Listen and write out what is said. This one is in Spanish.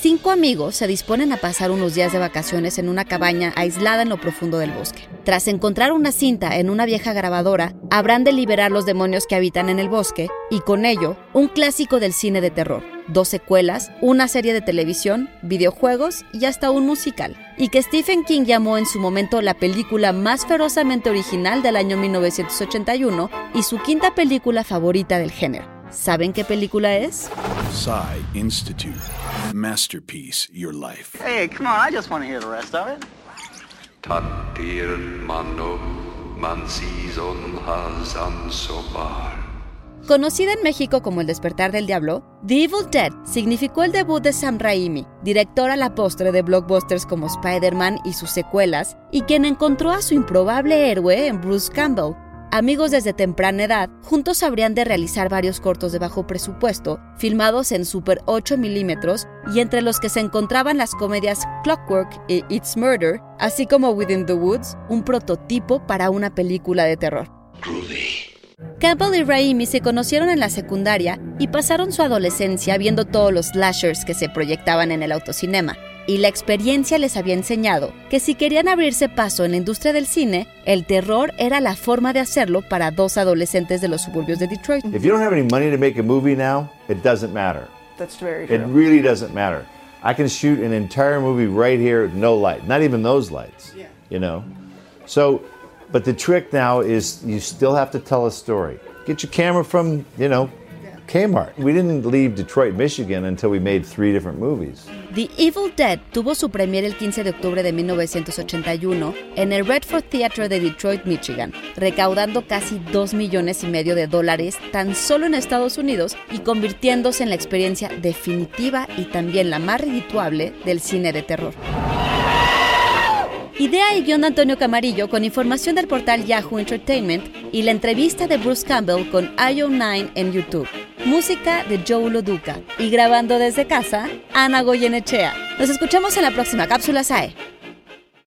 Cinco amigos se disponen a pasar unos días de vacaciones en una cabaña aislada en lo profundo del bosque. Tras encontrar una cinta en una vieja grabadora, habrán de liberar los demonios que habitan en el bosque y con ello un clásico del cine de terror, dos secuelas, una serie de televisión, videojuegos y hasta un musical, y que Stephen King llamó en su momento la película más ferozamente original del año 1981 y su quinta película favorita del género. ¿Saben qué película es? Psy Institute. Masterpiece, Your Life. Hey, come on, I just want to hear the rest of it. Conocida en México como El despertar del diablo, The Evil Dead significó el debut de Sam Raimi, director a la postre de blockbusters como Spider-Man y sus secuelas, y quien encontró a su improbable héroe en Bruce Campbell, Amigos desde temprana edad, juntos habrían de realizar varios cortos de bajo presupuesto, filmados en Super 8 milímetros y entre los que se encontraban las comedias Clockwork y It's Murder, así como Within the Woods, un prototipo para una película de terror. Campbell y Raimi se conocieron en la secundaria y pasaron su adolescencia viendo todos los slashers que se proyectaban en el autocinema y la experiencia les había enseñado que si querían abrirse paso en la industria del cine, el terror era la forma de hacerlo para dos adolescentes de los suburbios de Detroit. If you don't have any money to make a movie now, it doesn't matter. That's very true. It really doesn't matter. I can shoot an entire movie right here with no light, not even those lights. Yeah. You know? So, but the trick now is you still have to tell a story. Get your camera from, you know, Kmart. We didn't leave Detroit, Michigan until we made three different movies. The Evil Dead tuvo su premier el 15 de octubre de 1981 en el Redford Theatre de Detroit, Michigan, recaudando casi 2 millones y medio de dólares tan solo en Estados Unidos y convirtiéndose en la experiencia definitiva y también la más redituable del cine de terror. Idea y guion de Antonio Camarillo con información del portal Yahoo Entertainment y la entrevista de Bruce Campbell con IO9 en YouTube. Música de Joe Loduca. Y grabando desde casa, Ana Goyenechea. Nos escuchamos en la próxima cápsula SAE.